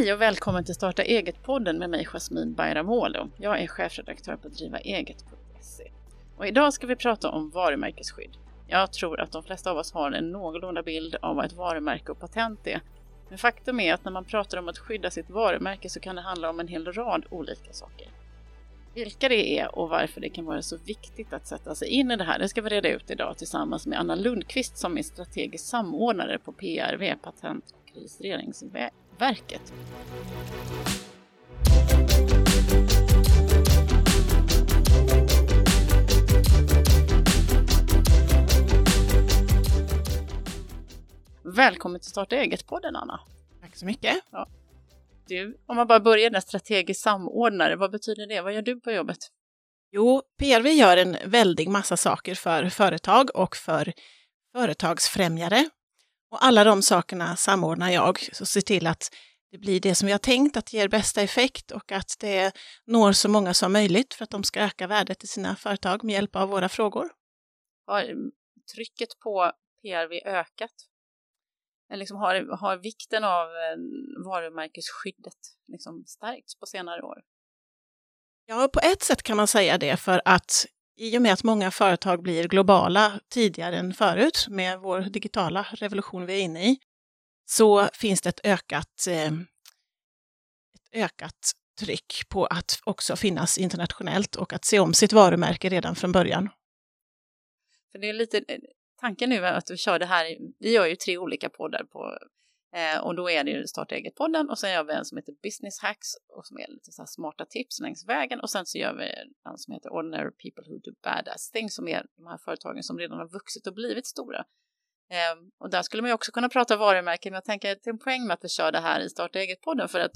Hej och välkommen till Starta eget-podden med mig Jasmin Bayramoglu. Jag är chefredaktör på drivaeget.se. Och idag ska vi prata om varumärkesskydd. Jag tror att de flesta av oss har en någorlunda bild av vad ett varumärke och patent är. Men faktum är att när man pratar om att skydda sitt varumärke så kan det handla om en hel rad olika saker. Vilka det är och varför det kan vara så viktigt att sätta sig in i det här, det ska vi reda ut idag tillsammans med Anna Lundqvist som är strategisk samordnare på PRV, Patent och registreringsverket. Välkommen till Starta eget-podden Anna. Tack så mycket. Ja. Du, om man bara börjar med strategisk samordnare, vad betyder det? Vad gör du på jobbet? Jo, PRV gör en väldig massa saker för företag och för företagsfrämjare. Och alla de sakerna samordnar jag och ser till att det blir det som har tänkt, att det ger bästa effekt och att det når så många som möjligt för att de ska öka värdet i sina företag med hjälp av våra frågor. Har trycket på PRV ökat liksom har, har vikten av varumärkesskyddet liksom stärkts på senare år? Ja, på ett sätt kan man säga det för att i och med att många företag blir globala tidigare än förut med vår digitala revolution vi är inne i, så finns det ett ökat, eh, ett ökat tryck på att också finnas internationellt och att se om sitt varumärke redan från början. För det är lite eh, tanken nu är att vi kör det här, vi gör ju tre olika poddar på eh, och då är det ju Starta eget-podden och sen gör vi en som heter Business Hacks och som är lite så smarta tips längs vägen och sen så gör vi en som heter Ordinary People Who Do Badass Things som är de här företagen som redan har vuxit och blivit stora. Eh, och där skulle man ju också kunna prata varumärken men jag tänker att det är en poäng med att vi kör det här i Starta eget-podden för att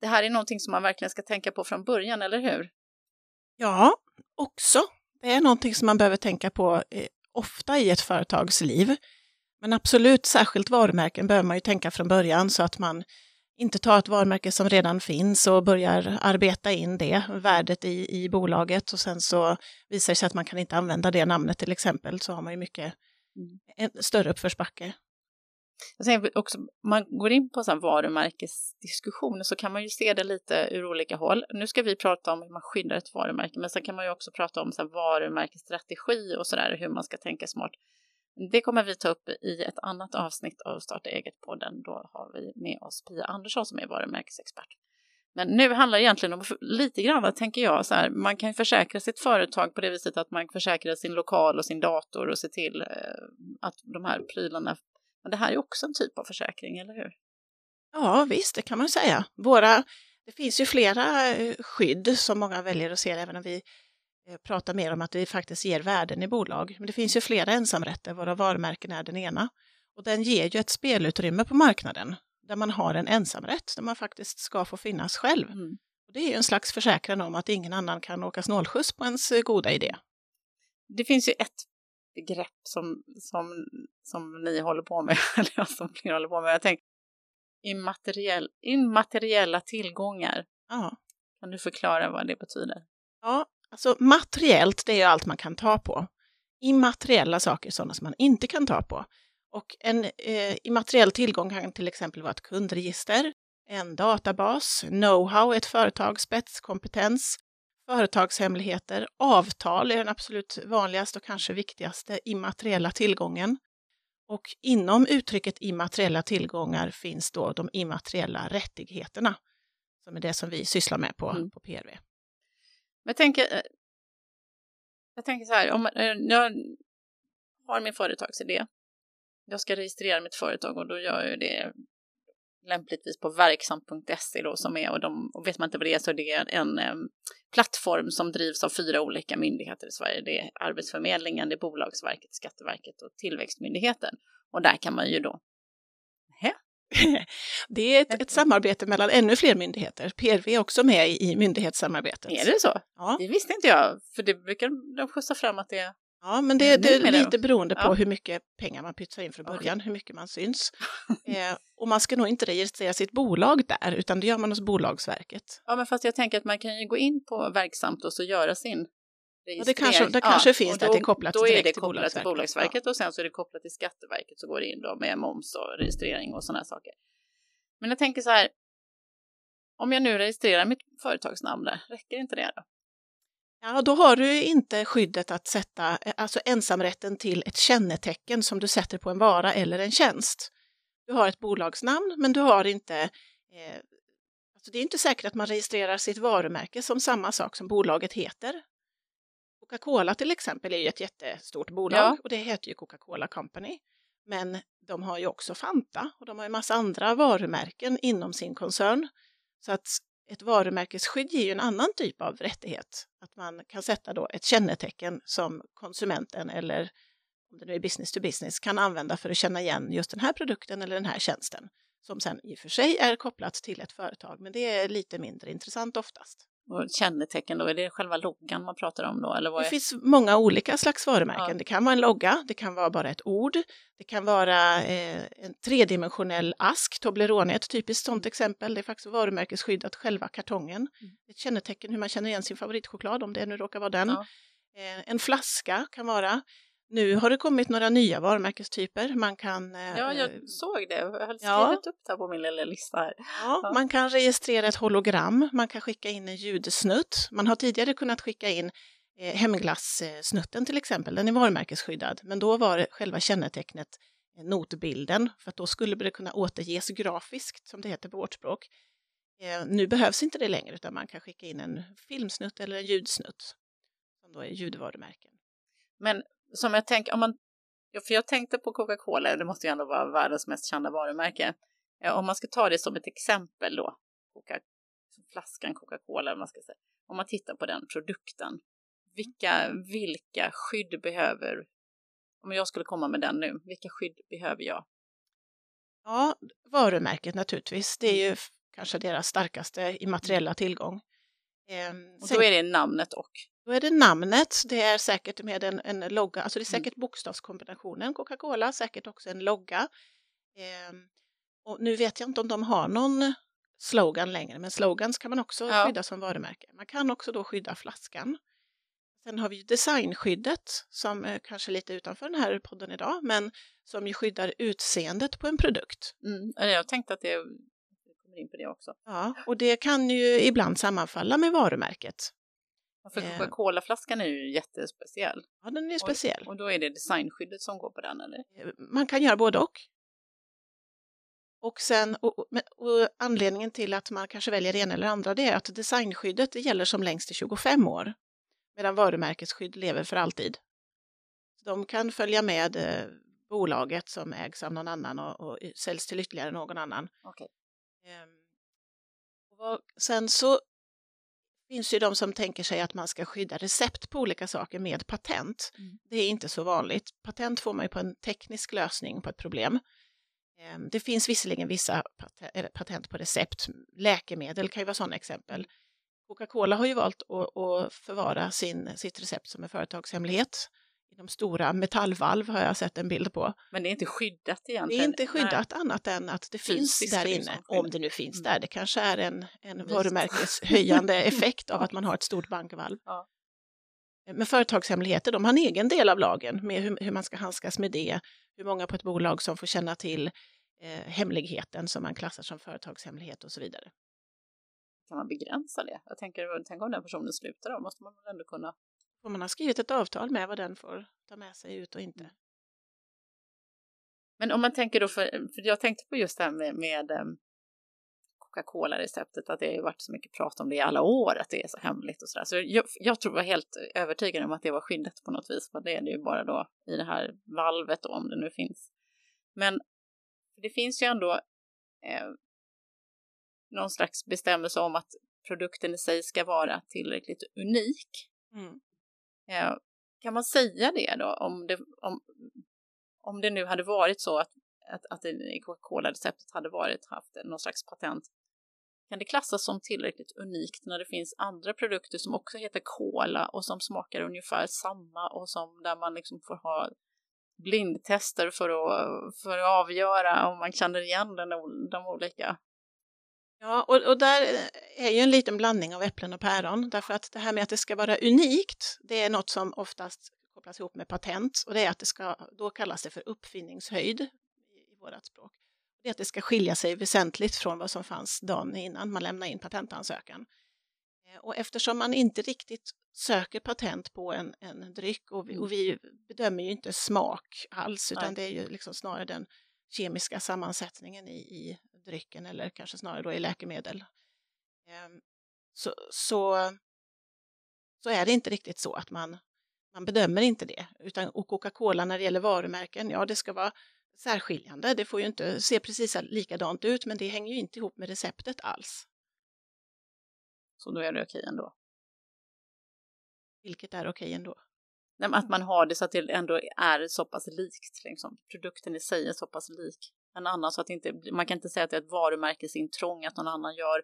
det här är någonting som man verkligen ska tänka på från början, eller hur? Ja, också. Det är någonting som man behöver tänka på eh, ofta i ett företags liv. Men absolut, särskilt varumärken behöver man ju tänka från början så att man inte tar ett varumärke som redan finns och börjar arbeta in det, värdet i, i bolaget och sen så visar det sig att man kan inte använda det namnet till exempel så har man ju mycket mm. en större uppförsbacke. Jag tänker också, man går in på så varumärkesdiskussioner så kan man ju se det lite ur olika håll. Nu ska vi prata om hur man skyddar ett varumärke, men sen kan man ju också prata om så varumärkesstrategi och sådär, hur man ska tänka smart. Det kommer vi ta upp i ett annat avsnitt av Starta eget-podden. Då har vi med oss Pia Andersson som är varumärkesexpert. Men nu handlar det egentligen om lite grann, tänker jag, så här, man kan försäkra sitt företag på det viset att man försäkrar sin lokal och sin dator och se till eh, att de här prylarna men det här är också en typ av försäkring, eller hur? Ja, visst, det kan man säga. Våra, det finns ju flera eh, skydd som många väljer att se, även om vi eh, pratar mer om att vi faktiskt ger värden i bolag. Men det finns ju flera ensamrätter, våra varumärken är den ena. Och den ger ju ett spelutrymme på marknaden där man har en ensamrätt, där man faktiskt ska få finnas själv. Mm. Och det är ju en slags försäkran om att ingen annan kan åka snålskjuts på ens eh, goda idé. Det finns ju ett begrepp som, som, som ni håller på med, eller som ni håller på med. Jag tänker immateriell, immateriella tillgångar. Ja. Kan du förklara vad det betyder? Ja, alltså materiellt, det är allt man kan ta på. Immateriella saker är sådana som man inte kan ta på. Och en eh, immateriell tillgång kan till exempel vara ett kundregister, en databas, know-how, ett företags spetskompetens, Företagshemligheter, avtal är den absolut vanligaste och kanske viktigaste immateriella tillgången. Och inom uttrycket immateriella tillgångar finns då de immateriella rättigheterna, som är det som vi sysslar med på, mm. på PRV. Jag tänker, eh, jag tänker så här, om eh, jag har min företagsidé, jag ska registrera mitt företag och då gör jag det lämpligtvis på verksam.se då som är och, de, och vet man inte vad det är så det är en, en plattform som drivs av fyra olika myndigheter i Sverige. Det är Arbetsförmedlingen, det är Bolagsverket, Skatteverket och Tillväxtmyndigheten. Och där kan man ju då Det är ett, ett, samarbete mellan ännu fler myndigheter. PRV är också med i, myndighetssamarbetet. Är det så? Ja. Det visste inte jag, för det brukar de skjuta fram att det är Ja, men det, det är lite beroende på ja. hur mycket pengar man pytsar in från början, okay. hur mycket man syns. eh, och man ska nog inte registrera sitt bolag där, utan det gör man hos Bolagsverket. Ja, men fast jag tänker att man kan ju gå in på Verksamt och så göra sin Ja, det kanske, det kanske ja, finns då, att det är kopplat då är det till kopplat till Bolagsverket ja. och sen så är det kopplat till Skatteverket så går det in då med moms och registrering och sådana saker. Men jag tänker så här, om jag nu registrerar mitt företagsnamn där, räcker inte det då? Ja, då har du inte skyddet att sätta, alltså ensamrätten till ett kännetecken som du sätter på en vara eller en tjänst. Du har ett bolagsnamn, men du har inte eh, alltså det är inte säkert att man registrerar sitt varumärke som samma sak som bolaget heter. Coca-Cola till exempel är ju ett jättestort bolag ja. och det heter ju Coca-Cola Company. Men de har ju också Fanta och de har en massa andra varumärken inom sin koncern. Så att ett varumärkesskydd ger ju en annan typ av rättighet. Att man kan sätta då ett kännetecken som konsumenten eller om det nu är business to business kan använda för att känna igen just den här produkten eller den här tjänsten som sen i och för sig är kopplat till ett företag, men det är lite mindre intressant oftast. Och kännetecken då, är det själva loggan man pratar om då? Eller vad det är... finns många olika slags varumärken. Ja. Det kan vara en logga, det kan vara bara ett ord, det kan vara eh, en tredimensionell ask, Toblerone är ett typiskt sådant exempel. Det är faktiskt varumärkesskyddat själva kartongen. Mm. Ett kännetecken hur man känner igen sin favoritchoklad, om det nu råkar vara den. Ja. Eh, en flaska kan vara nu har det kommit några nya varumärkestyper. Man kan... Eh, ja, jag såg det. Jag har skrivit ja. upp det här på min lilla lista. Här. Ja, ja, Man kan registrera ett hologram, man kan skicka in en ljudsnutt. Man har tidigare kunnat skicka in eh, hemglassnutten till exempel, den är varumärkesskyddad, men då var själva kännetecknet eh, notbilden, för att då skulle det kunna återges grafiskt, som det heter på vårt språk. Eh, nu behövs inte det längre, utan man kan skicka in en filmsnutt eller en ljudsnutt, som då är ljudvarumärken. Men som jag tänker, om man, för jag tänkte på Coca-Cola, det måste ju ändå vara världens mest kända varumärke. Om man ska ta det som ett exempel då, Coca, flaskan Coca-Cola, man ska säga. Om man tittar på den produkten, vilka, vilka skydd behöver, om jag skulle komma med den nu, vilka skydd behöver jag? Ja, varumärket naturligtvis, det är ju kanske deras starkaste immateriella tillgång. Ehm, och då är det namnet och? Då är det namnet, det är säkert med en, en logga, alltså det är mm. säkert bokstavskombinationen Coca-Cola, säkert också en logga. Eh, och nu vet jag inte om de har någon slogan längre, men slogans kan man också ja. skydda som varumärke. Man kan också då skydda flaskan. Sen har vi designskyddet som är kanske lite utanför den här podden idag, men som ju skyddar utseendet på en produkt. Mm. Jag tänkte att det kommer in på det också. Ja, och det kan ju ibland sammanfalla med varumärket. För. Coca-Cola-flaskan är ju jättespeciell. Ja, den är speciell. Och, och, då är det designskyddet som går på den, eller? Eh, man kan göra både och. Och, sen, och, och, anledningen till att man kanske väljer det ena eller andra det är att designskyddet det gäller som längst i 25 år medan varumärkesskydd lever för alltid. De kan följa med eh, bolaget som ägs av någon annan och, och säljs till ytterligare någon annan. Okay. Um, sen så finns ju de som tänker sig att man ska skydda recept på olika saker med patent. Mm. Det är inte så vanligt. Patent får man ju på en teknisk lösning på ett problem. Ehm, det finns visserligen vissa patent på recept. Läkemedel kan ju vara sådana exempel. Coca-Cola har ju valt att förvara sin, sitt recept som en företagshemlighet de stora metallvalv har jag sett en bild på. Men det är inte skyddat egentligen? Det är inte skyddat Nej. annat än att det finns Fysiskt där inne, om det nu finns mm. där. Det kanske är en, en varumärkeshöjande effekt av att man har ett stort bankvalv. Ja. Men företagshemligheter, de har en egen del av lagen med hur, hur man ska handskas med det, hur många på ett bolag som får känna till eh, hemligheten som man klassar som företagshemlighet och så vidare. Kan man begränsa det? Jag tänker, tänk om den personen slutar då, måste man väl ändå kunna får man ha skrivit ett avtal med vad den får ta med sig ut och inte. Mm. Men om man tänker då, för, för jag tänkte på just det här med, med ehm, Coca-Cola-receptet, att det har varit så mycket prat om det i alla år, att det är så hemligt och sådär. Så jag, jag tror var helt övertygad om att det var skyddat på något vis, för det är det ju bara då i det här valvet då, om det nu finns. Men det finns ju ändå eh, någon slags bestämmelse om att produkten i sig ska vara tillräckligt unik. Mm. Eh, kan man säga det då om det, om, om det nu hade varit så att, att, att Coca-Cola-receptet hade varit haft någon slags patent kan det klassas som tillräckligt unikt när det finns andra produkter som också heter cola och som smakar ungefär samma och som där man liksom får ha blindtester för att, för att avgöra om man känner igen den, de olika Ja, och, och där är ju en liten blandning av äpplen och päron, därför att det här med att det ska vara unikt, det är något som oftast kopplas ihop med patent och det är att det ska, då kallas det för uppfinningshöjd i, vårt språk. är att det ska skilja sig väsentligt från vad som fanns dagen innan man lämnade in patentansökan. Eh, och eftersom man inte riktigt söker patent på en, en dryck och vi, och vi bedömer ju inte smak alls utan Nej. det är ju liksom snarare den kemiska sammansättningen i, i drycken eller kanske snarare då i läkemedel. Ehm, så, så, så är det inte riktigt så att man, man bedömer inte det. Utan, och Coca-Cola när det gäller varumärken, ja det ska vara särskiljande. Det får ju inte se precis likadant ut men det hänger ju inte ihop med receptet alls. Så då är det okej ändå? Vilket är okej ändå? Nej, att man har det så att det ändå är så pass likt, liksom. produkten i sig är så pass lik en annan så att inte, man kan inte säga att det är ett varumärkesintrång att någon annan gör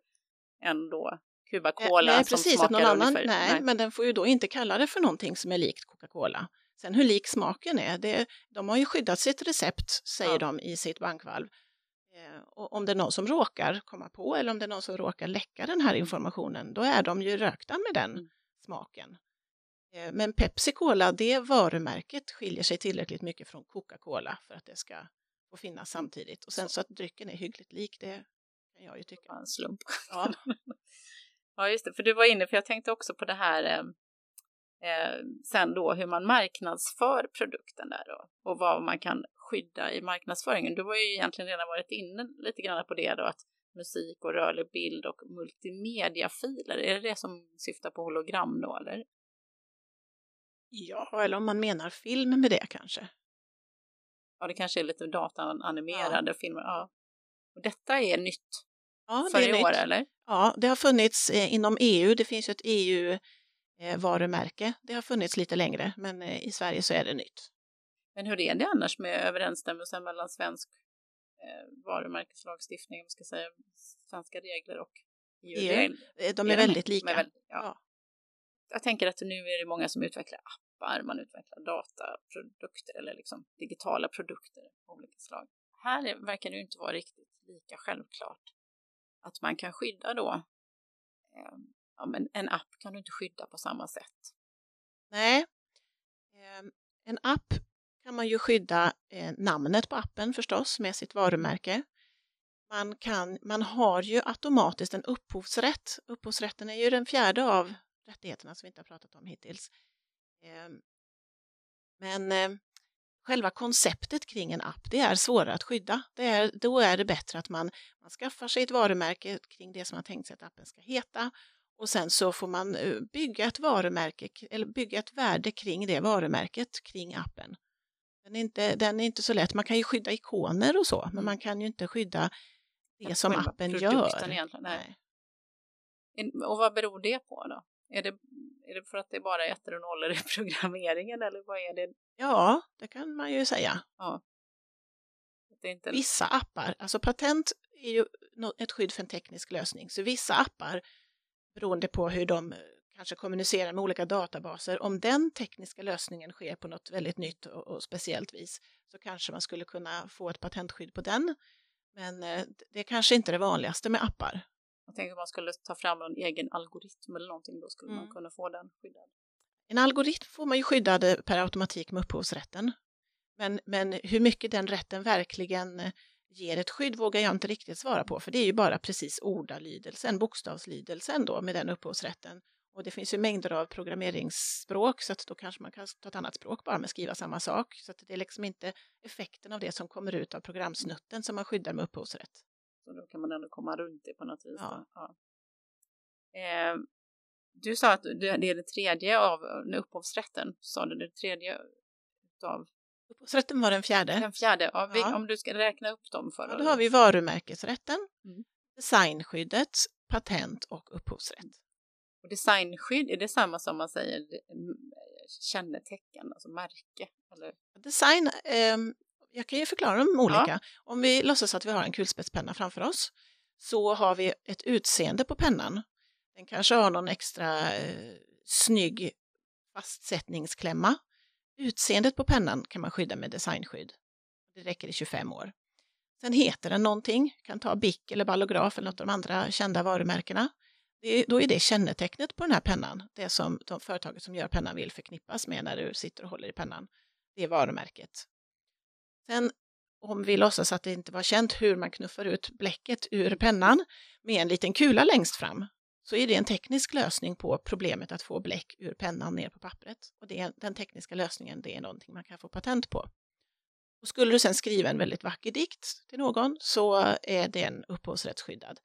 ändå Cuba Cola nej, precis, att någon annan, nej, nej, men den får ju då inte kalla det för någonting som är likt Coca-Cola. Sen hur lik smaken är, det, de har ju skyddat sitt recept, säger ja. de i sitt bankvalv. Eh, och om det är någon som råkar komma på eller om det är någon som råkar läcka den här informationen, då är de ju rökta med den mm. smaken. Eh, men Pepsi Cola, det varumärket skiljer sig tillräckligt mycket från Coca-Cola för att det ska få finnas samtidigt. Och sen så att drycken är hyggligt lik, det kan jag ju tycka. En slump. Ja. ja, just det, för du var inne, för jag tänkte också på det här eh, eh, sen då hur man marknadsför produkten där då, och vad man kan skydda i marknadsföringen. Du har ju egentligen redan varit inne lite grann på det då, att musik och rörlig bild och multimediafiler, är det det som syftar på hologram då eller? Ja, eller om man menar film med det kanske. Ja, det kanske är lite dataanimerade ja. filmer. Ja. Och detta är nytt ja, för det är i år, nytt. eller? Ja, det har funnits eh, inom EU. Det finns ju ett EU-varumärke. Det har funnits lite längre, men eh, i Sverige så är det nytt. Men hur är det annars med överensstämmelsen mellan svensk eh, varumärkeslagstiftning, om ska säga, svenska regler och EU-regler? EU. De är, är väldigt lika. Väldigt, ja. ja jag tänker att nu är det många som utvecklar appar, man utvecklar dataprodukter eller liksom digitala produkter av olika slag. Här verkar det inte vara riktigt lika självklart att man kan skydda då. Eh, ja, men en app kan du inte skydda på samma sätt. Nej, eh, en app kan man ju skydda eh, namnet på appen förstås med sitt varumärke. Man, kan, man har ju automatiskt en upphovsrätt. Upphovsrätten är ju den fjärde av rättigheterna som vi inte har pratat om hittills. Ehm, men eh, själva konceptet kring en app, det är svårare att skydda. Det är, då är det bättre att man, man skaffar sig ett varumärke kring det som man tänkt sig att appen ska heta och sen så får man eh, bygga ett varumärke eller bygga ett värde kring det varumärket kring appen. Den är inte, den är inte så lätt. Man kan ju skydda ikoner och så, men mm. man kan ju inte skydda det som appen gör. Nej. Och vad beror det på då? Är det, är det för att det bara är ettor och nollor i programmeringen eller vad är det? Ja, det kan man ju säga. Ja. Inte... Vissa appar, alltså patent är ju ett skydd för en teknisk lösning, så vissa appar beroende på hur de eh, kanske kommunicerar med olika databaser, om den tekniska lösningen sker på något väldigt nytt och, och speciellt vis så kanske man skulle kunna få ett patentskydd på den. Men eh, det är kanske inte det vanligaste med appar. Jag tänker om man skulle ta fram en egen algoritm eller någonting, då skulle mm. man kunna få den skyddad. En algoritm får man ju skyddad per automatik med upphovsrätten. Men, men hur mycket den rätten verkligen eh, ger ett skydd vågar jag inte riktigt svara på, för det är ju bara precis ordalydelsen, bokstavslydelsen då med den upphovsrätten. Och det finns ju mängder av programmeringsspråk så att då kanske man kan ta ett annat språk bara med skriva samma sak. Så att det är liksom inte effekten av det som kommer ut av programsnutten som man skyddar med upphovsrätt. Så då kan man ändå komma runt det på något vis. Ja. ja. Eh, du sa att det är det tredje av upphovsrätten, sa du det tredje av Upphovsrätten var den fjärde. Den fjärde, ja, vi, om du ska räkna upp dem för ja, Då har vi varumärkesrätten, mm. designskyddet, patent och upphovsrätt. Och designskydd, är det samma som man säger kännetecken, alltså märke? Eller? Design eh, jag kan ju förklara dem olika. Ja. Om vi låtsas att vi har en kulspetspenna framför oss så har vi ett utseende på pennan. Den kanske har någon extra eh, snygg fastsättningsklämma. Utseendet på pennan kan man skydda med designskydd. Det räcker i 25 år. Sen heter den någonting, kan ta Bic eller Ballograf eller något av de andra kända varumärkena. Det, då är det kännetecknet på den här pennan, det som de företaget som gör pennan vill förknippas med när du sitter och håller i pennan. Det är varumärket. Sen om vi låtsas att det inte var känt hur man knuffar ut bläcket ur pennan med en liten kula längst fram, så är det en teknisk lösning på problemet att få bläck ur pennan ner på pappret. Och det, den tekniska lösningen, det är någonting man kan få patent på. Och skulle du sedan skriva en väldigt vacker dikt till någon så är den upphovsrättsskyddad.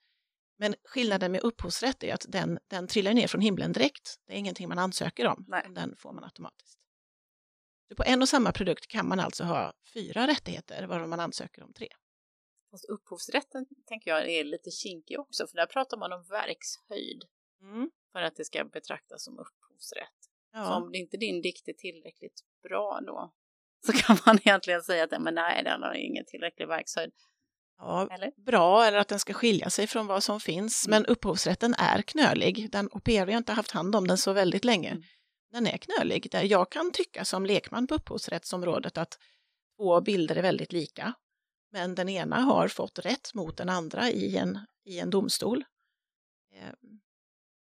Men skillnaden med upphovsrätt är att den, den trillar ner från himlen direkt. Det är ingenting man ansöker om, Nej. den får man automatiskt. Så på en och samma produkt kan man alltså ha fyra rättigheter, varav man ansöker om tre. Fast upphovsrätten tänker jag är lite kinkig också, för där pratar man om verkshöjd Mm. för att det ska betraktas som upphovsrätt. Så Ja. om inte din dikt är tillräckligt bra då så kan man egentligen säga att men nej, den har ingen tillräcklig verkshöjd. ja, Eller? bra eller att den ska skilja sig från vad som finns. Mm. Men upphovsrätten är knölig. Den, PRV har inte haft hand om den så väldigt länge. Mm. Den är knölig. Jag kan tycka som lekman på upphovsrättsområdet att två bilder är väldigt lika. Men den ena har fått rätt mot den andra i en, i en domstol. Eh,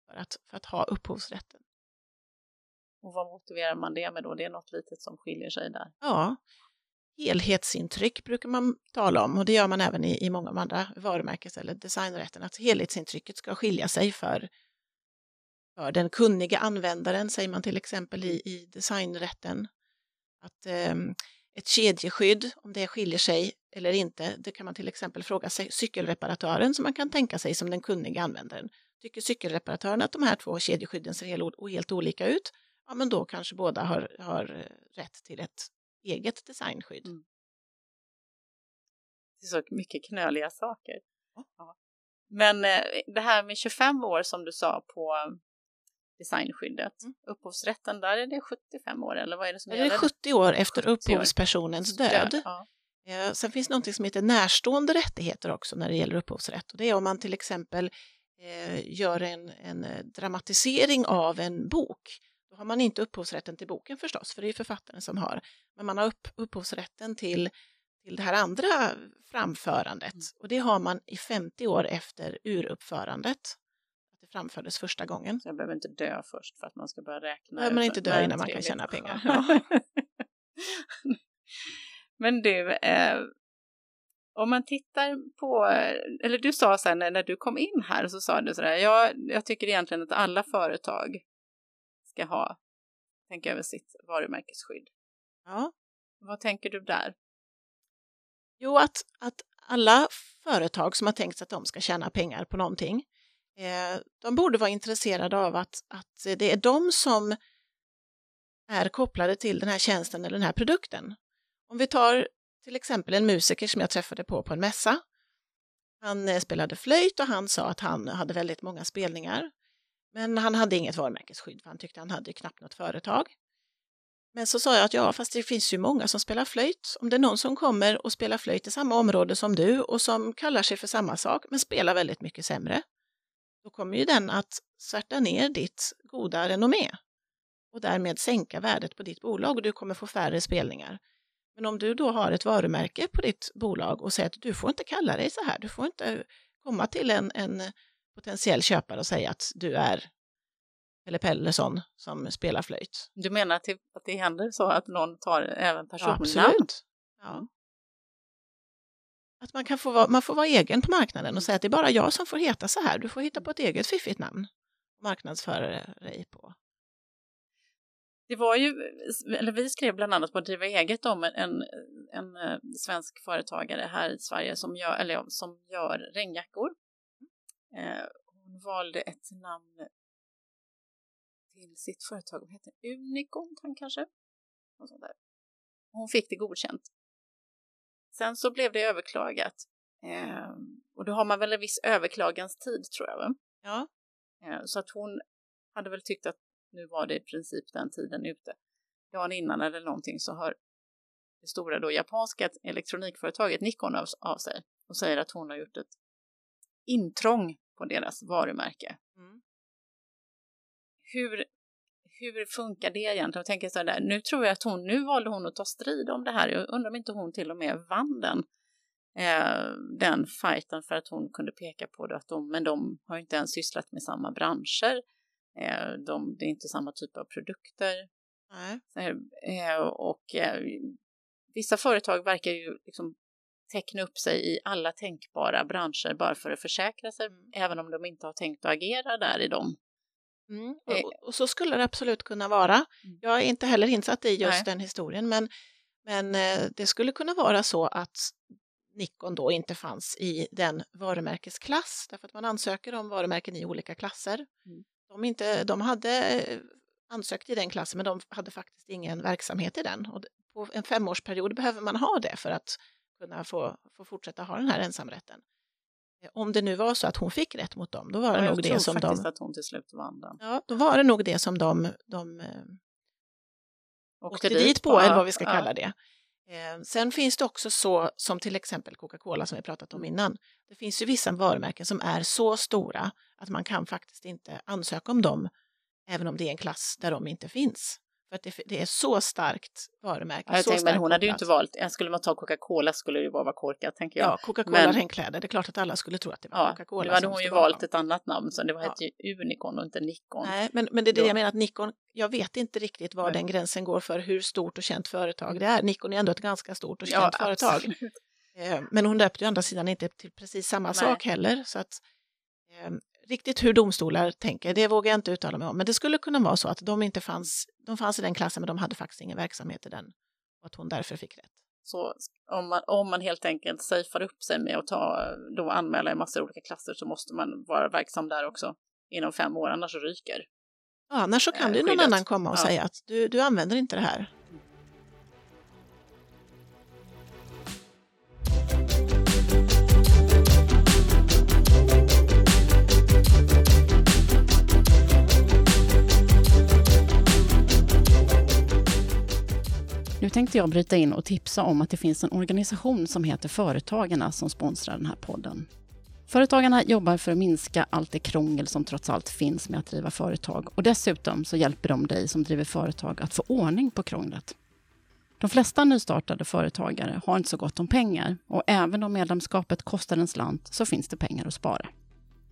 för, att, för att ha upphovsrätten. Och vad motiverar man det med då? Det är något litet som skiljer sig där. Ja, helhetsintryck brukar man tala om och det gör man även i, i många av andra varumärkes eller designrätten, att helhetsintrycket ska skilja sig för, för den kunniga användaren, säger man till exempel i, i designrätten. Att ehm, ett kedjeskydd, om det skiljer sig eller inte, det kan man till exempel fråga cykelreparatören som man kan tänka sig som den kunniga användaren. Tycker cykelreparatören att de här två kedjeskydden ser helt, helt olika ut? Ja, men då kanske båda har, har eh, rätt till ett eget designskydd. Mm. Det är så mycket knöliga saker. Ja. Men eh, det här med 25 år som du sa på eh, designskyddet, Mm. upphovsrätten, där är det 75 år eller vad är det som Det är gäller? 70 år efter 70 år. upphovspersonens död. Ja. Eh, Sen finns något som heter närstående rättigheter också när det gäller upphovsrätt. Och det är om man till exempel eh, gör en, en eh, dramatisering av en bok. Då har man inte upphovsrätten till boken förstås, för det är författaren som har. Men man har upp, upphovsrätten till, till det här andra framförandet. Mm. Och det har man i 50 år efter uruppförandet. Det framfördes första gången. Så jag behöver inte dö först för att man ska börja räkna. Behöver man inte dö innan man kan tjäna pengar. Ja. Men du, eh, om man tittar på, eller du sa sen när, när du kom in här så sa du sådär, jag, jag tycker egentligen att alla företag ska ha, tänka över sitt varumärkesskydd. Ja. Vad tänker du där? Jo, att, att alla företag som har tänkt sig att de ska tjäna pengar på någonting, Eh, de borde vara intresserade av att, att det är de som är kopplade till den här tjänsten eller den här produkten. Om vi tar till exempel en musiker som jag träffade på på en mässa. Han eh, spelade flöjt och han sa att han hade väldigt många spelningar. Men han hade inget varumärkesskydd för han tyckte han hade knappt något företag. Men så sa jag att ja, fast det finns ju många som spelar flöjt. Om det är någon som kommer och spelar flöjt i samma område som du och som kallar sig för samma sak men spelar väldigt mycket sämre, då kommer ju den att svärta ner ditt goda renommé och därmed sänka värdet på ditt bolag och du kommer få färre spelningar. Men om du då har ett varumärke på ditt bolag och säger att du får inte kalla dig så här, du får inte komma till en, en potentiell köpare och säga att du är Pelle Pellesson som spelar flöjt. Du menar att det, att det händer så att någon tar även Ja, personnamn? absolut. Ja. Att man, kan få vara, man får vara egen på marknaden och säga att det är bara jag som får heta så här. Du får hitta på ett eget fiffigt namn och marknadsföra dig på. Det var ju, eller vi skrev bland annat på Driva eget om en, en, en eh, svensk företagare här i Sverige som gör, eller som gör regnjackor. Eh, hon valde ett namn till sitt företag, vad heter Unicorn kanske? och sånt där. Hon fick det godkänt. Sen så blev det överklagat. Eh, och då har man väl en viss överklaganstid tror jag. Va? Ja, Eh, Så att hon hade väl tyckt att nu var det i princip den tiden ute. Dagen innan eller någonting så har det stora då japanska elektronikföretaget Nikon av, av sig och säger att hon har gjort ett intrång på deras varumärke. Mm. Hur, hur funkar det egentligen? Jag tänker så där, nu tror jag att hon, nu valde hon att ta strid om det här. Jag undrar om inte hon till och med vann den, eh, den fighten för att hon kunde peka på det att de, men de har inte ens sysslat med samma branscher. Eh, de, det är inte samma typ av produkter. eh, och eh, vissa företag verkar ju liksom teckna upp sig i alla tänkbara branscher bara för att försäkra sig, mm. även om de inte har tänkt att agera där i dem. Mm. Eh. Och, och, så skulle det absolut kunna vara. Mm. Jag är inte heller insatt i just Nej. den historien, men, men eh, det skulle kunna vara så att Nikon då inte fanns i den varumärkesklass, därför att man ansöker om varumärken i olika klasser. Mm. De, inte, de hade eh, ansökt i den klassen, men de hade faktiskt ingen verksamhet i den. Och på en femårsperiod behöver man ha det för att kunna få, få fortsätta ha den här ensamrätten. Om det nu var så att hon fick rätt mot dem, då var det ja, nog det som de... Jag tror att hon till slut vann den. Ja, då var det nog det som de, de eh, åkte, åkte dit på, på, eller vad vi ska ja. kalla det. Eh, sen finns det också så som till exempel Coca-Cola som vi pratat om mm. innan. Det finns ju vissa varumärken som är så stora att man kan faktiskt inte ansöka om dem även om det är en klass där de inte finns. För att det, det är så starkt varumärke. Ja, jag så tänkte, men hon hade ju inte valt, skulle man ta Coca-Cola skulle det ju bara vara korkat tänker jag. Ja, Coca-Cola men... regnkläder, det är klart att alla skulle tro att det var ja, Coca-Cola. Nu hade hon ju valt ett annat namn, så det var ja. hette Unicon och inte Nikon. Nej, men, men det är det jag menar att Nikon, jag vet inte riktigt var Nej. den gränsen går för hur stort och känt företag det är. Nikon är ändå ett ganska stort och känt ja, företag. Absolut. Eh, men hon döpte ju andra sidan inte till precis samma Nej. sak heller. Så att, eh, Riktigt hur domstolar tänker, det vågar jag inte uttala mig om, men det skulle kunna vara så att de inte fanns, de fanns i den klassen men de hade faktiskt ingen verksamhet i den och att hon därför fick rätt. Så om man, om man helt enkelt safear upp sig med att ta, då anmäla i massor olika klasser så måste man vara verksam där också inom fem år, annars ryker. Ja, annars så kan eh, det någon annan komma och ja. säga att du, du använder inte det här. Nu tänkte jag bryta in och tipsa om att det finns en organisation som heter Företagarna som sponsrar den här podden. Företagarna jobbar för att minska allt det krångel som trots allt finns med att driva företag och dessutom så hjälper de dig som driver företag att få ordning på krånglet. De flesta nystartade företagare har inte så gott om pengar och även om medlemskapet kostar en slant så finns det pengar att spara.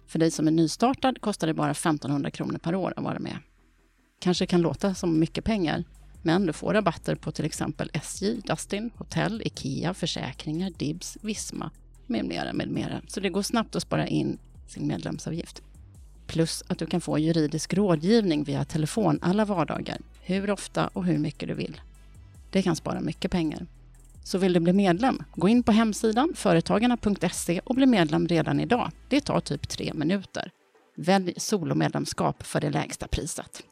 För dig som är nystartad kostar det bara 1500 kronor per år att vara med. Kanske kan låta som mycket pengar, men du får rabatter på till exempel SJ, Dustin, hotell, IKEA, försäkringar, Dibs, Visma med mera, med mera. Så det går snabbt att spara in sin medlemsavgift. Plus att du kan få juridisk rådgivning via telefon alla vardagar, hur ofta och hur mycket du vill. Det kan spara mycket pengar. Så vill du bli medlem, gå in på hemsidan företagarna.se och bli medlem redan idag. Det tar typ tre minuter. Välj solomedlemskap för det lägsta priset.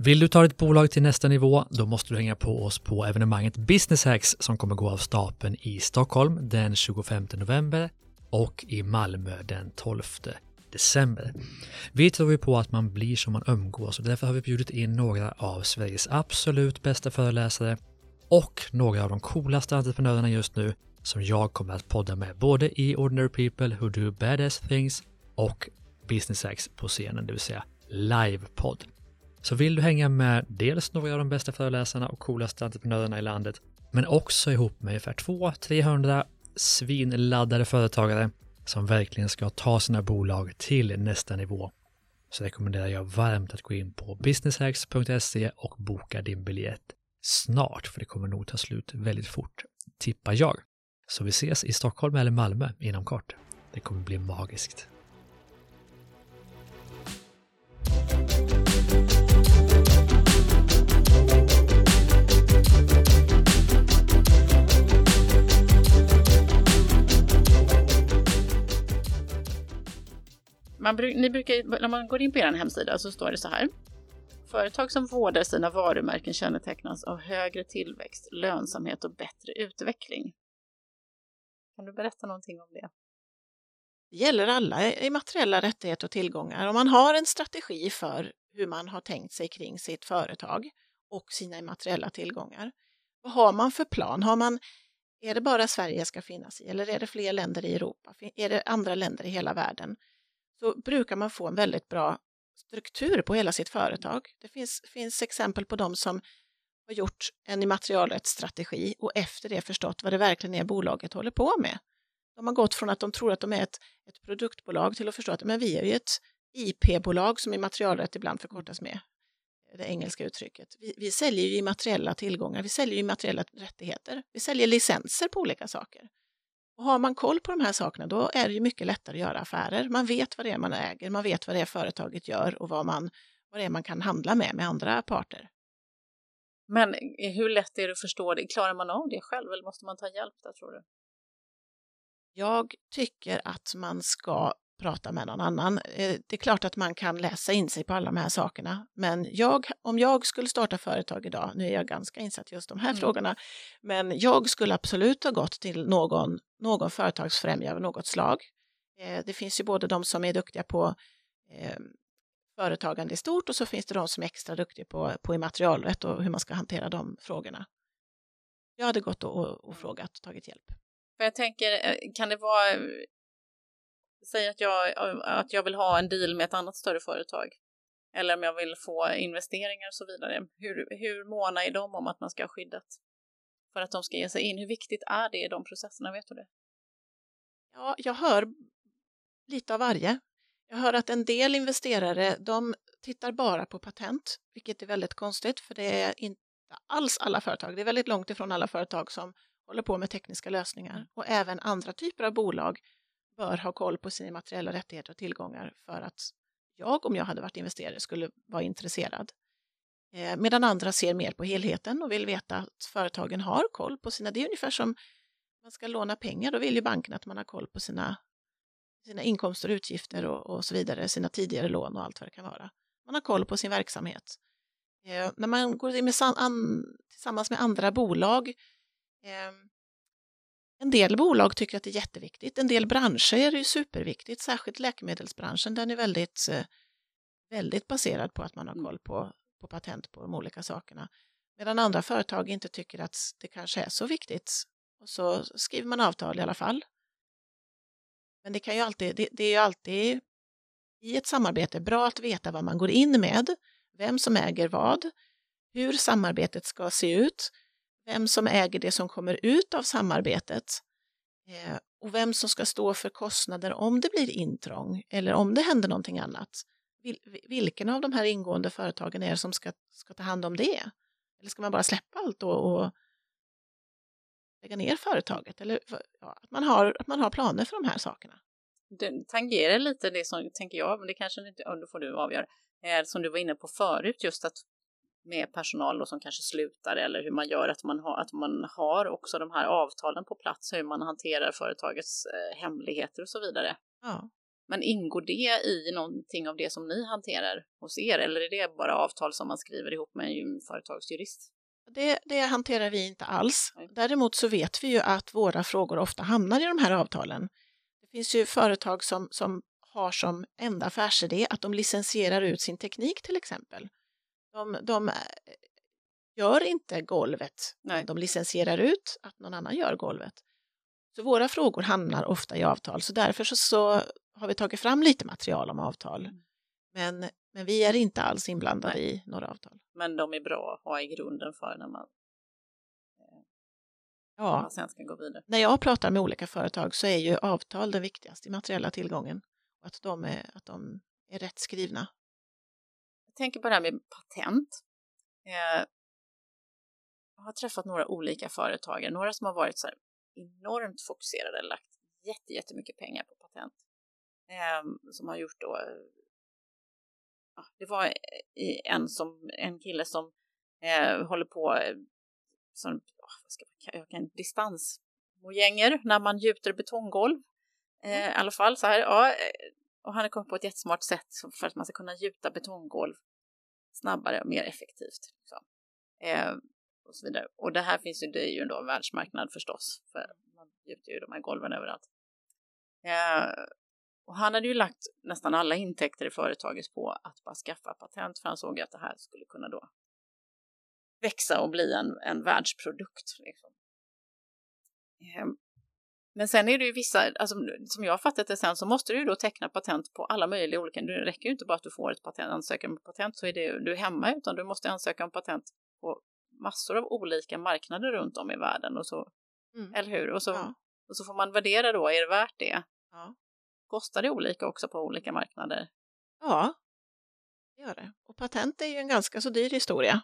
Vill du ta ditt bolag till nästa nivå, då måste du hänga på oss på evenemanget Business Hacks som kommer gå av stapeln i Stockholm den 25 november och i Malmö den 12 december. Vi tror ju på att man blir som man umgås och därför har vi bjudit in några av Sveriges absolut bästa föreläsare och några av de coolaste entreprenörerna just nu som jag kommer att podda med både i Ordinary People Who Do Badass Things och Business Hacks på scenen, det vill säga livepodd. Så vill du hänga med dels några av de bästa föreläsarna och coolaste entreprenörerna i landet, men också ihop med ungefär 200-300 svinladdade företagare som verkligen ska ta sina bolag till nästa nivå så rekommenderar jag varmt att gå in på businesshacks.se och boka din biljett snart, för det kommer nog ta slut väldigt fort, tippar jag. Så vi ses i Stockholm eller Malmö inom kort. Det kommer bli magiskt. Man, ni brukar, när man går in på er hemsida så står det så här. Företag som vårdar sina varumärken kännetecknas av högre tillväxt, lönsamhet och bättre utveckling. Kan du berätta någonting om det? Det gäller alla immateriella rättigheter och tillgångar. Om man har en strategi för hur man har tänkt sig kring sitt företag och sina immateriella tillgångar. Vad har man för plan? Har man, är det bara Sverige ska finnas i eller är det fler länder i Europa? Är det andra länder i hela världen? Så brukar man få en väldigt bra struktur på hela sitt företag. Det finns, finns exempel på de som har gjort en immaterialrättsstrategi och efter det förstått vad det verkligen är bolaget håller på med. De har gått från att de tror att de är ett, ett produktbolag till att förstå att men vi är ju ett IP-bolag som immaterialrätt ibland förkortas med, det engelska uttrycket. Vi, vi säljer ju immateriella tillgångar, vi säljer ju immateriella rättigheter, vi säljer licenser på olika saker. Och har man koll på de här sakerna då är det ju mycket lättare att göra affärer. Man vet vad det är man äger, man vet vad det är företaget gör och vad, man, vad det är man kan handla med med andra parter. Men hur lätt är det att förstå det? Klarar man av det själv eller måste man ta hjälp där tror du? Jag tycker att man ska prata med någon annan. Eh, det är klart att man kan läsa in sig på alla de här sakerna, men jag, om jag skulle starta företag idag, nu är jag ganska insatt just de här mm. frågorna, men jag skulle absolut ha gått till någon, någon företagsfrämjare av något slag. Eh, det finns ju både de som är duktiga på eh, företagande i stort och så finns det de som är extra duktiga på, på immaterialrätt och hur man ska hantera de frågorna. Jag hade gått och, och, och frågat och tagit hjälp. För jag tänker, kan det vara Säg att jag, att jag vill ha en deal med ett annat större företag. Eller om jag vill få investeringar och så vidare. Hur, hur måna är de om att man ska ha skyddat? För att de ska ge sig in. Hur viktigt är det i de processerna? Vet du det? Ja, jag hör lite av varje. Jag hör att en del investerare, de tittar bara på patent, vilket är väldigt konstigt, för det är inte alls alla företag. Det är väldigt långt ifrån alla företag som håller på med tekniska lösningar och även andra typer av bolag bör ha koll på sina materiella rättigheter och tillgångar för att jag, om jag hade varit investerare, skulle vara intresserad. Eh, medan andra ser mer på helheten och vill veta att företagen har koll på sina... Det är ungefär som man ska låna pengar, då vill ju banken att man har koll på sina, sina inkomster och utgifter och, och så vidare, sina tidigare lån och allt vad det kan vara. Man har koll på sin verksamhet. Eh, när man går in med, an, tillsammans med andra bolag eh, en del bolag tycker att det är jätteviktigt, en del branscher är det ju superviktigt, särskilt läkemedelsbranschen, den är väldigt, eh, väldigt baserad på att man har mm. koll på, på patent på de olika sakerna. Medan andra företag inte tycker att det kanske är så viktigt. Och så skriver man avtal i alla fall. Men det, kan ju alltid, det, det är ju alltid i ett samarbete bra att veta vad man går in med, vem som äger vad, hur samarbetet ska se ut, vem som äger det som kommer ut av samarbetet eh, och vem som ska stå för kostnader om det blir intrång eller om det händer någonting annat. Vil, vilken av de här ingående företagen är det som ska, ska ta hand om det? Eller ska man bara släppa allt och, och lägga ner företaget? Eller ja, att, man har, att man har planer för de här sakerna. Det tangerar lite det som, tänker jag, men det kanske inte, då får du avgöra, eh, som du var inne på förut, just att med personal som kanske slutar eller hur man gör att man, har, att man har också de här avtalen på plats, hur man hanterar företagets eh, hemligheter och så vidare. Ja. Men ingår det i någonting av det som ni hanterar hos er eller är det bara avtal som man skriver ihop med en företagsjurist? Det, det hanterar vi inte alls. Däremot så vet vi ju att våra frågor ofta hamnar i de här avtalen. Det finns ju företag som, som har som enda affärsidé att de licensierar ut sin teknik till exempel. De, de eh, gör inte golvet, Nej. de licensierar ut att någon annan gör golvet. Så våra frågor hamnar ofta i avtal, så därför så, så har vi tagit fram lite material om avtal. Mm. Men, men vi är inte alls inblandade Nej. i några avtal. Men de är bra att ha i grunden för när man, eh, ja. när man sen ska gå vidare. När jag pratar med olika företag så är ju avtal den viktigaste materiella tillgången. Att de är, att de är rätt skrivna tänker på det här med patent. Eh, jag har träffat några olika företagare, några som har varit så enormt fokuserade, lagt jätte, jättemycket pengar på patent. Eh, som har gjort då, det var en, som, en kille som eh, håller på eh, som, vad ska jag, kan, distansmojänger när man gjuter betonggolv. Eh, mm. I alla fall så här, ja, och han har kommit på ett jättesmart sätt för att man ska kunna gjuta betonggolv snabbare och mer effektivt. Liksom. Eh, och så vidare. Och det här finns ju, det är ju då en världsmarknad förstås, för man gjuter ju de här golven överallt. Eh, och han hade ju lagt nästan alla intäkter i företaget på att bara skaffa patent, för han såg att det här skulle kunna då växa och bli en, en världsprodukt. Liksom. Men sen är det ju vissa, alltså, som jag har fattat det sen, så måste du ju då teckna patent på alla möjliga olika, det räcker ju inte bara att du får ett patent, ansökan om patent så är det, du är hemma, utan du måste ansöka om patent på massor av olika marknader runt om i världen och så, mm. eller hur? Och så, ja. Och så får man värdera då, är det värt det? Ja. Kostar det olika också på olika marknader? Ja, det gör det. Och patent är ju en ganska så dyr historia.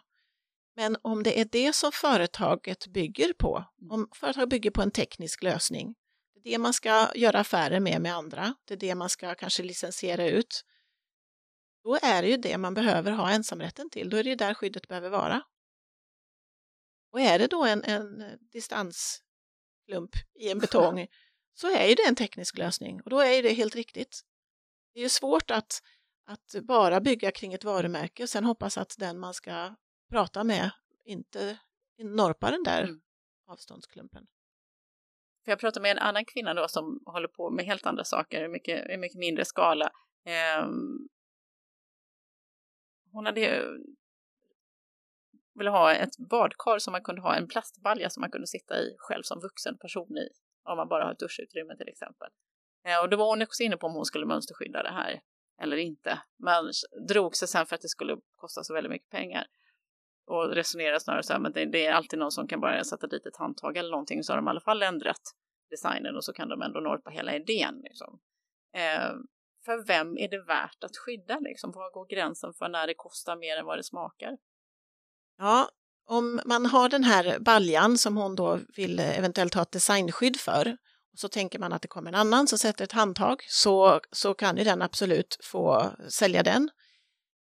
Men om det är det som företaget bygger på, om företaget bygger på en teknisk lösning, det man ska göra affärer med med andra, det är det man ska kanske licensiera ut, då är det ju det man behöver ha ensamrätten till, då är det där skyddet behöver vara. Och är det då en, en distansklump i en betong så är ju det en teknisk lösning och då är det helt riktigt. Det är ju svårt att, att bara bygga kring ett varumärke och sen hoppas att den man ska prata med inte norpar den där mm. avståndsklumpen. För jag pratade med en annan kvinna då som håller på med helt andra saker i mycket, mycket mindre skala. Eh, hon hade ville ha ett badkar som man kunde ha en plastbalja som man kunde sitta i själv som vuxen person i om man bara har ett duschutrymme till exempel. Eh, och då var hon också inne på om hon skulle mönsterskydda det här eller inte. Men drog sig sen för att det skulle kosta så väldigt mycket pengar. Och resonerar snarare så här, men det, det, är alltid någon som kan bara sätta dit ett handtag eller någonting så har de i alla fall ändrat designen och så kan de ändå norpa hela idén. Liksom. Eh, för vem är det värt att skydda? Liksom? Var går gränsen för när det kostar mer än vad det smakar? Ja, om man har den här baljan som hon då vill eventuellt ha ett designskydd för och så tänker man att det kommer en annan som sätter ett handtag så, så kan ju den absolut få sälja den.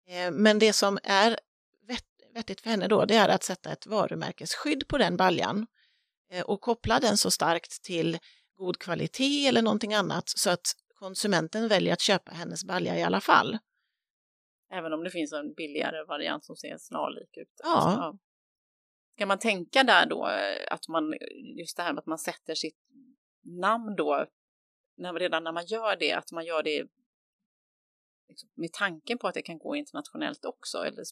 Eh, men det som är vettigt för henne då det är att sätta ett varumärkesskydd på den baljan eh, och koppla den så starkt till god kvalitet eller någonting annat så att konsumenten väljer att köpa hennes balja i alla fall. Även om det finns en billigare variant som ser snarlik ut. Ja. Alltså, ja. Kan man tänka där då eh, att man, just det här med att man sätter sitt namn då, när, redan när man gör det, att man gör det liksom, med tanken på att det kan gå internationellt också? Eller...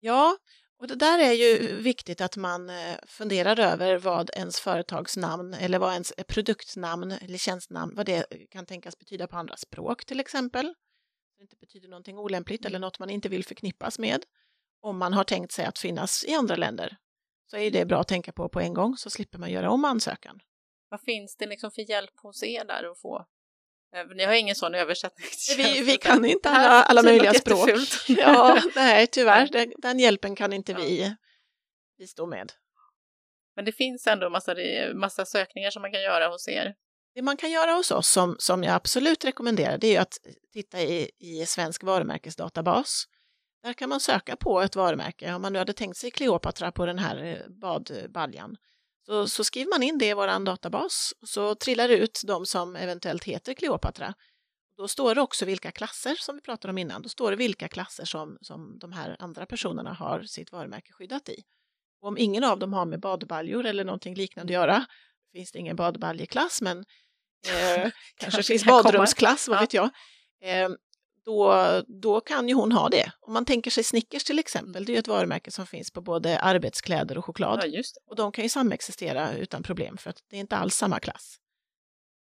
Ja, och det där är ju viktigt att man eh, funderar över vad ens företagsnamn eller vad ens produktnamn eller tjänstnamn, vad det kan tänkas betyda på andra språk till exempel det inte betyder någonting olämpligt eller mm. något man inte vill förknippas med. Om man har tänkt sig att finnas i andra länder så är det bra att tänka på på en gång så slipper man göra om ansökan. Vad finns det liksom för hjälp hos er där att få? Eh, ni har ingen sån översättning? Vi, vi kan inte alla, alla möjliga språk. ja, nej, tyvärr, den, den, hjälpen kan inte vi bistå med. Men det finns ändå massa, massa sökningar som man kan göra hos er? Det man kan göra hos oss som, som jag absolut rekommenderar det är att titta i, i svensk varumärkesdatabas. Där kan man söka på ett varumärke. Om man nu hade tänkt sig Kleopatra på den här eh, badbaljan så, så skriver man in det i vår databas och så trillar det ut de som eventuellt heter Kleopatra. Då står det också vilka klasser som vi pratade om innan. Då står det vilka klasser som, som de här andra personerna har sitt varumärke skyddat i. Och om ingen av dem har med badbaljor eller någonting liknande att göra finns det ingen badbaljeklass, men eh, kanske finns badrumsklass, vad vet jag. Eh, då, då kan ju hon ha det. Om man tänker sig Snickers till exempel, det är ju ett varumärke som finns på både arbetskläder och choklad. Ja, och de kan ju samexistera utan problem för att det är inte alls samma klass.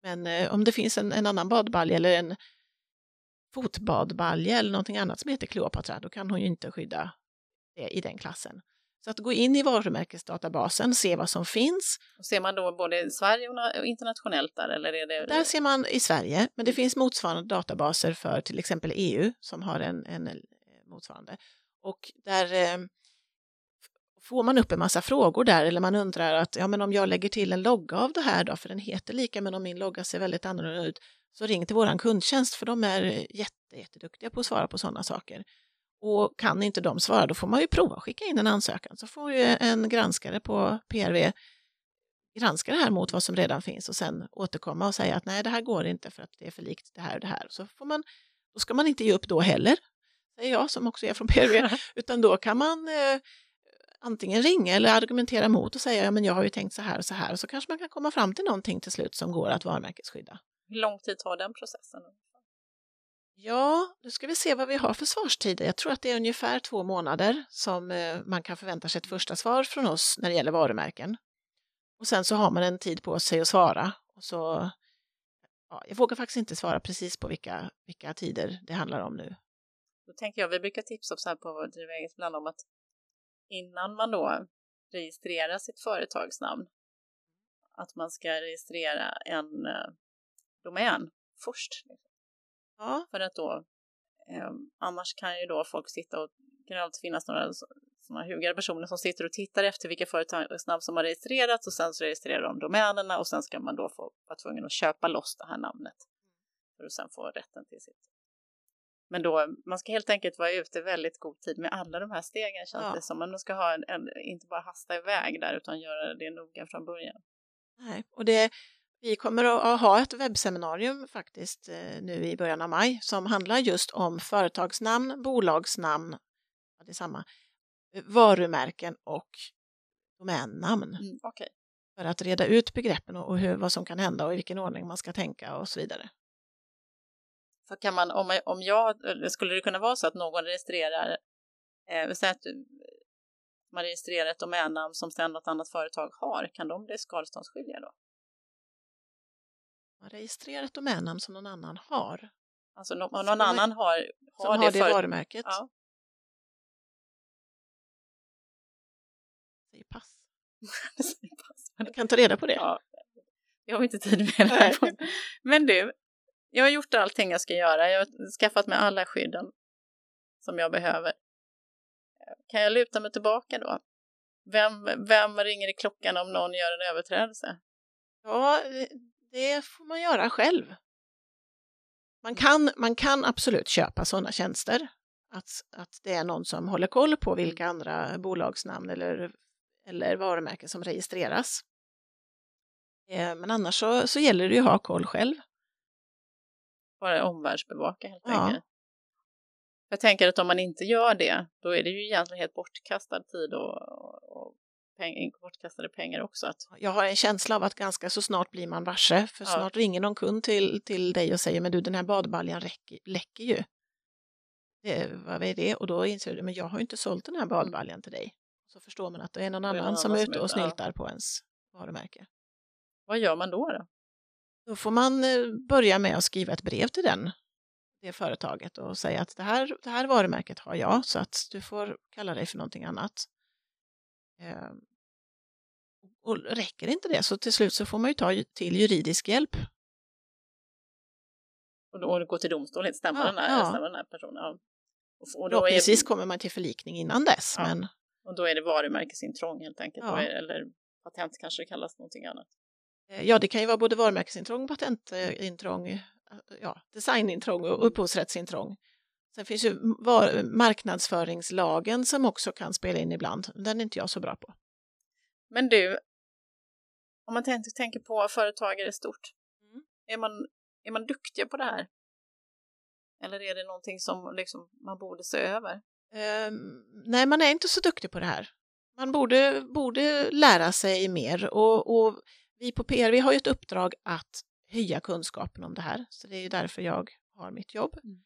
Men eh, om det finns en, en annan badbalja eller en fotbadbalja eller någonting annat som heter Kleopatra, då kan hon ju inte skydda det i den klassen. Så att gå in i varumärkesdatabasen, se vad som finns. Och ser man då både i Sverige och internationellt där? Eller är det... Där ser man i Sverige, men det finns motsvarande databaser för till exempel EU som har en, en motsvarande. Och där eh, får man upp en massa frågor där eller man undrar att ja, men om jag lägger till en logga av det här då, för den heter lika men om min logga ser väldigt annorlunda ut, så ring till våran kundtjänst för de är jätte, jätteduktiga på att svara på sådana saker. Och kan inte de svara, då får man ju prova att skicka in en ansökan. Så får ju en granskare på PRV granska det här mot vad som redan finns och sen återkomma och säga att nej, det här går inte för att det är för likt det här och det här. Så får man, då ska man inte ge upp då heller, säger jag som också är från PRV, utan då kan man eh, antingen ringa eller argumentera mot och säga ja, men jag har ju tänkt så här och så här och så kanske man kan komma fram till någonting till slut som går att varumärkesskydda. Hur lång tid tar den processen? Ja, nu ska vi se vad vi har för svarstider. Jag tror att det är ungefär två månader som eh, man kan förvänta sig ett första svar från oss när det gäller varumärken. Och sen så har man en tid på sig att svara. Och så, ja, jag vågar faktiskt inte svara precis på vilka, vilka tider det handlar om nu. Då tänker jag, vi brukar tipsa så här på Driva eget ibland om att innan man då registrerar sitt företagsnamn att man ska registrera en eh, domän först. Liksom. Ja. För att då, eh, annars kan ju då folk sitta och det kan alltid finnas några sådana hugade personer som sitter och tittar efter vilka företagsnamn som har registrerats och sen så registrerar de domänerna och sen ska man då få vara tvungen att köpa loss det här namnet för att sen få rätten till sitt. Men då, man ska helt enkelt vara ute väldigt god tid med alla de här stegen känns Ja. det som. Man ska ha en, en, inte bara hasta iväg där utan göra det noga från början. Nej, och det, vi kommer att ha ett webbseminarium faktiskt eh, nu i början av maj som handlar just om företagsnamn, bolagsnamn, ja, det är samma, eh, varumärken och domännamn Mm, Okej. för att reda ut begreppen och hur, vad som kan hända och i vilken ordning man ska tänka och så vidare. För kan man, om, om jag, skulle det kunna vara så att någon registrerar, eh, säg att man registrerar ett domännamn som sedan något annat företag har, kan de bli skadeståndsskyldiga då? Man registrerar ett domännamn som någon annan har, Alltså om någon har- annan har, som har har det föret- varumärket. Ja. Säg pass. Jag kan ta reda på det. Ja, jag har inte tid med det här. Men du, jag har gjort allting jag ska göra. Jag har skaffat mig alla skydden som jag behöver. Kan jag luta mig tillbaka då? Vem, vem ringer i klockan om någon gör en överträdelse? Ja, det- får man göra själv. Man kan, man kan absolut köpa sådana tjänster. Att, att det är någon som håller koll på vilka andra bolagsnamn eller, eller varumärken som registreras. Eh, Men annars så, så gäller det ju att ha koll själv. Bara omvärldsbevaka helt Ja. enkelt. Jag tänker att om man inte gör det, då är det ju egentligen helt bortkastad tid och, och, och peng, bortkastade pengar också. Att, Jag har en känsla av att ganska så snart blir man varse, för Ja. snart ringer någon kund till, till dig och säger men du den här badbaljan läcker, läcker ju. Det, vad är det? Och då inser du, men jag har ju inte sålt den här badbaljan till dig. Så förstår man att det är någon Då är det annan någon som annan är ute och ute, ja. snyltar på ens varumärke. vad gör man då? då? Då får man eh, börja med att skriva ett brev till den, det företaget och säga att det här, det här varumärket har jag så att du får kalla dig för någonting annat. Eh, Och räcker inte det så till slut så får man ju ta till juridisk hjälp. Och då och gå till domstolen, stämma, Ja, den, här, ja. stämma den här personen. Ja. Och, och, då är, Förhoppningsvis kommer man till förlikning innan dess, Ja. men och då är det varumärkesintrång helt enkelt. Ja. Är, eller patent kanske det kallas någonting annat. eh, ja, det kan ju vara både varumärkesintrång, patentintrång, eh, ja, designintrång och upphovsrättsintrång. Sen finns ju marknadsföringslagen som också kan spela in ibland. Den är inte jag så bra på. Men du, om man tänker, på företagare i stort, Mm. är, man, är man duktiga på det här? Eller är det någonting som liksom man borde se över? Ehm, nej, man är inte så duktig på det här. Man borde, borde lära sig mer och, och vi på PR vi har ju ett uppdrag att höja kunskapen om det här, så det är ju därför jag har mitt jobb. Mm.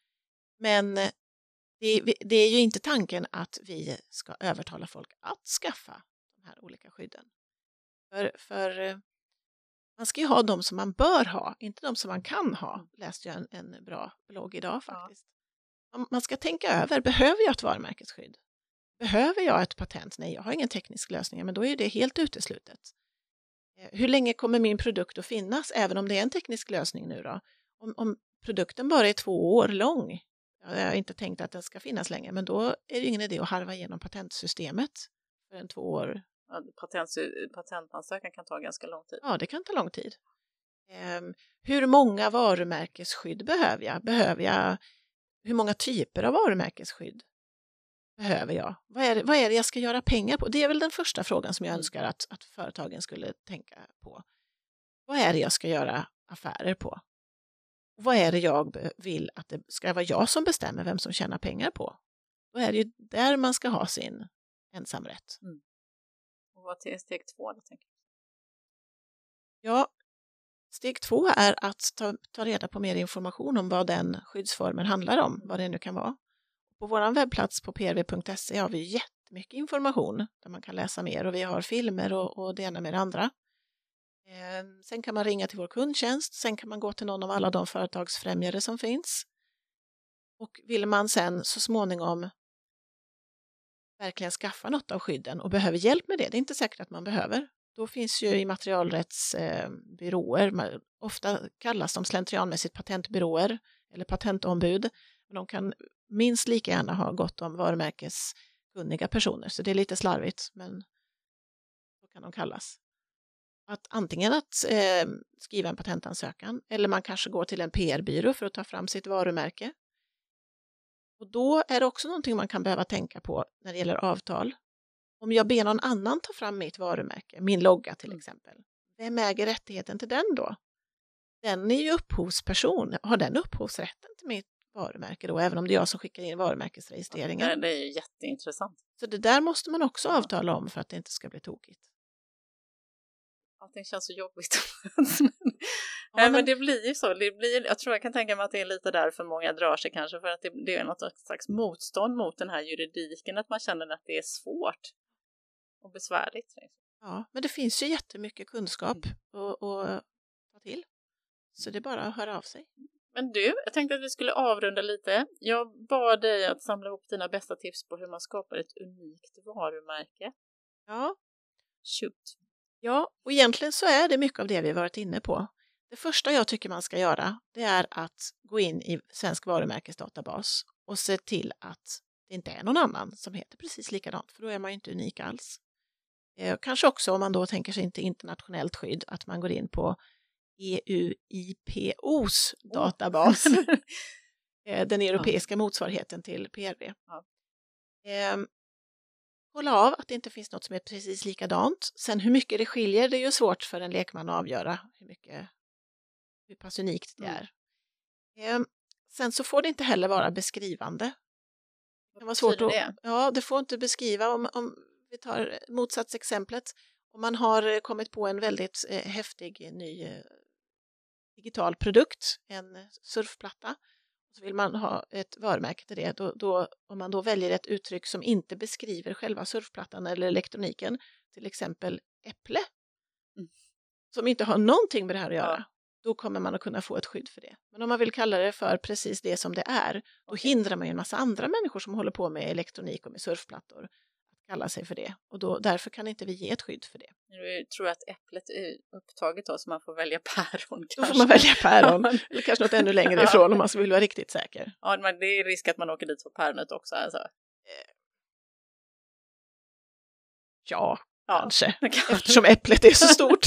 Men eh, det, det är ju inte tanken att vi ska övertala folk att skaffa de här olika skydden. För, för eh, man ska ju ha de som man bör ha, inte de som man kan ha, läste jag en, en bra blogg idag Ja. faktiskt. Man- Man ska tänka över, behöver jag ett varumärkesskydd? Behöver jag ett patent? Nej, jag har ingen teknisk lösning, men då är det helt uteslutet. Eh, Hur länge kommer min produkt att finnas, även om det är en teknisk lösning nu då? Om, om produkten bara är två år lång, jag har inte tänkt att den ska finnas länge, men då är det ingen idé att harva igenom patentsystemet för en två år. Ja, Patent, patentansökan kan ta ganska lång tid. Ja, det kan ta lång tid. Ehm, hur många varumärkesskydd behöver jag? Behöver jag? Hur många typer av varumärkesskydd behöver jag? Vad är, det, vad är det jag ska göra pengar på? Det är väl den första frågan som jag Mm. önskar att, att företagen skulle tänka på. Vad är det jag ska göra affärer på? Vad är det jag vill att det ska vara jag som bestämmer vem som tjänar pengar på? Då är det ju där man ska ha sin ensamrätt. Och vad är steg två då? Tänker Ja, steg två är att ta, ta reda på mer information om vad den skyddsformen handlar om, vad det nu kan vara. På vår webbplats på prv.se har vi jättemycket information där man kan läsa mer och vi har filmer och, och det ena med det andra. Ehm, sen kan man ringa till vår kundtjänst, sen kan man gå till någon av alla de företagsfrämjare som finns. Och vill man sen så småningom verkligen skaffa något av skydden och behöver hjälp med det, det är inte säkert att man behöver, då finns ju immaterialrättsbyråer, ehm, ofta kallas de slentrianmässigt patentbyråer eller patentombud, men de kan minst lika gärna ha gott om varumärkeskunniga personer, så det är lite slarvigt, men så kan de kallas. Att antingen att eh, skriva en patentansökan eller man kanske går till en PR-byrå för att ta fram sitt varumärke. Och då är det också någonting man kan behöva tänka på när det gäller avtal. Om jag ber någon annan ta fram mitt varumärke, min logga till mm. exempel, vem äger rättigheten till den då? Den är ju upphovsperson, har den upphovsrätten till mitt varumärke då, även om det är jag som skickar in varumärkesregistreringen? Ja, det är ju jätteintressant. Så det där måste man också avtala om för att det inte ska bli tokigt. Allting känns så jobbigt. Ja, men... men det blir ju så. Det blir, jag tror jag kan tänka mig att det är lite därför många drar sig kanske, för att det, det är något slags motstånd mot den här juridiken, att man känner att det är svårt och besvärligt. Ja, men det finns ju jättemycket kunskap mm. att ta till. Så det är bara att höra av sig. Men du, jag tänkte att vi skulle avrunda lite. Jag bad dig att samla ihop dina bästa tips på hur man skapar ett unikt varumärke. Ja. Shoot. Ja, och egentligen så är det mycket av det vi varit inne på. Det första jag tycker man ska göra, det är att gå in i Svensk varumärkesdatabas och se till att det inte är någon annan som heter precis likadant, för då är man ju inte unik alls. Eh, kanske också om man då tänker sig inte internationellt skydd, att man går in på EUIPOs databas, oh. den europeiska motsvarigheten till PRV. Ja. Eh, kolla av att det inte finns något som är precis likadant. Sen hur mycket det skiljer, det är ju svårt för en lekman att avgöra hur, mycket, hur pass unikt det mm. är. Eh, sen så får det inte heller vara beskrivande. Det var svårt att, det? Ja, det får inte beskriva, om, om vi tar motsatsexemplet, om man har kommit på en väldigt eh, häftig ny eh, digital produkt, en surfplatta, så vill man ha ett varumärke till det, då, då, om man då väljer ett uttryck som inte beskriver själva surfplattan eller elektroniken, till exempel äpple, mm. som inte har någonting med det här att göra, då kommer man att kunna få ett skydd för det. Men om man vill kalla det för precis det som det är, då hindrar man ju en massa andra människor som håller på med elektronik och med surfplattor kalla sig för det och då, därför kan inte vi ge ett skydd för det. Du tror att äpplet är upptaget då så man får välja päron? Då får man välja päron, eller kanske något ännu längre ifrån om man vill vara riktigt säker. Ja, men det är risk att man åker dit för päronet också alltså. Eh. Ja, ja, kanske, eftersom äpplet är så stort.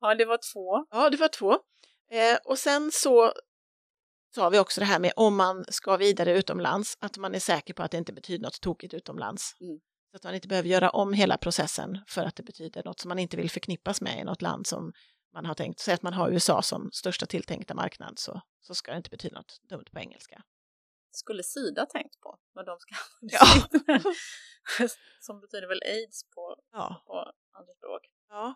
ja, det var två. Ja, det var två. Eh, och sen så så har vi också det här med om man ska vidare utomlands, att man är säker på att det inte betyder något tokigt utomlands. Mm. Så att man inte behöver göra om hela processen för att det betyder något som man inte vill förknippas med i något land som man har tänkt. Säg att man har USA som största tilltänkta marknad så, så ska det inte betyda något dumt på engelska. Skulle Sida tänkt på vad de ska ja. Som betyder väl aids på, ja. på andra språk. Ja,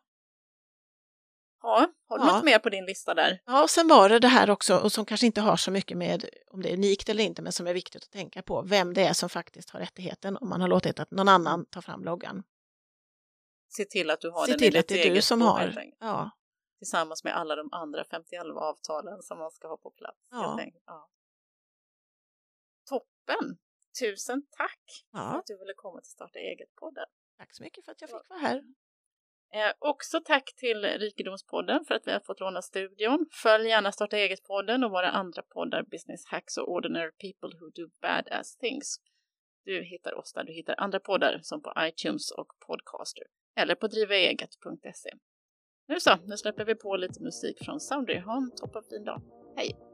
Ja, har du ja. något mer på din lista där? Ja, och sen var det det här också, och som kanske inte har så mycket med om det är unikt eller inte, men som är viktigt att tänka på, vem det är som faktiskt har rättigheten om man har låtit att någon annan ta fram loggan. Se till att du har Se den till att det är du som har. Ja. Tillsammans med alla de andra 51 avtalen som man ska ha på plats. Ja. ja. Toppen! Tusen tack ja. för att du ville komma till Starta eget-podden. Tack så mycket för att jag fick vara här. Eh, också tack till Rikedomspodden för att vi har fått låna studion. Följ gärna Starta eget-podden och våra andra poddar Business Hacks och Ordinary People Who Do Badass Things. Du hittar oss där du hittar andra poddar som på iTunes och Podcaster eller på drivaeget.se. Nu så, nu släpper vi på lite musik från Soundry. Ha en toppen fin dag. Hej!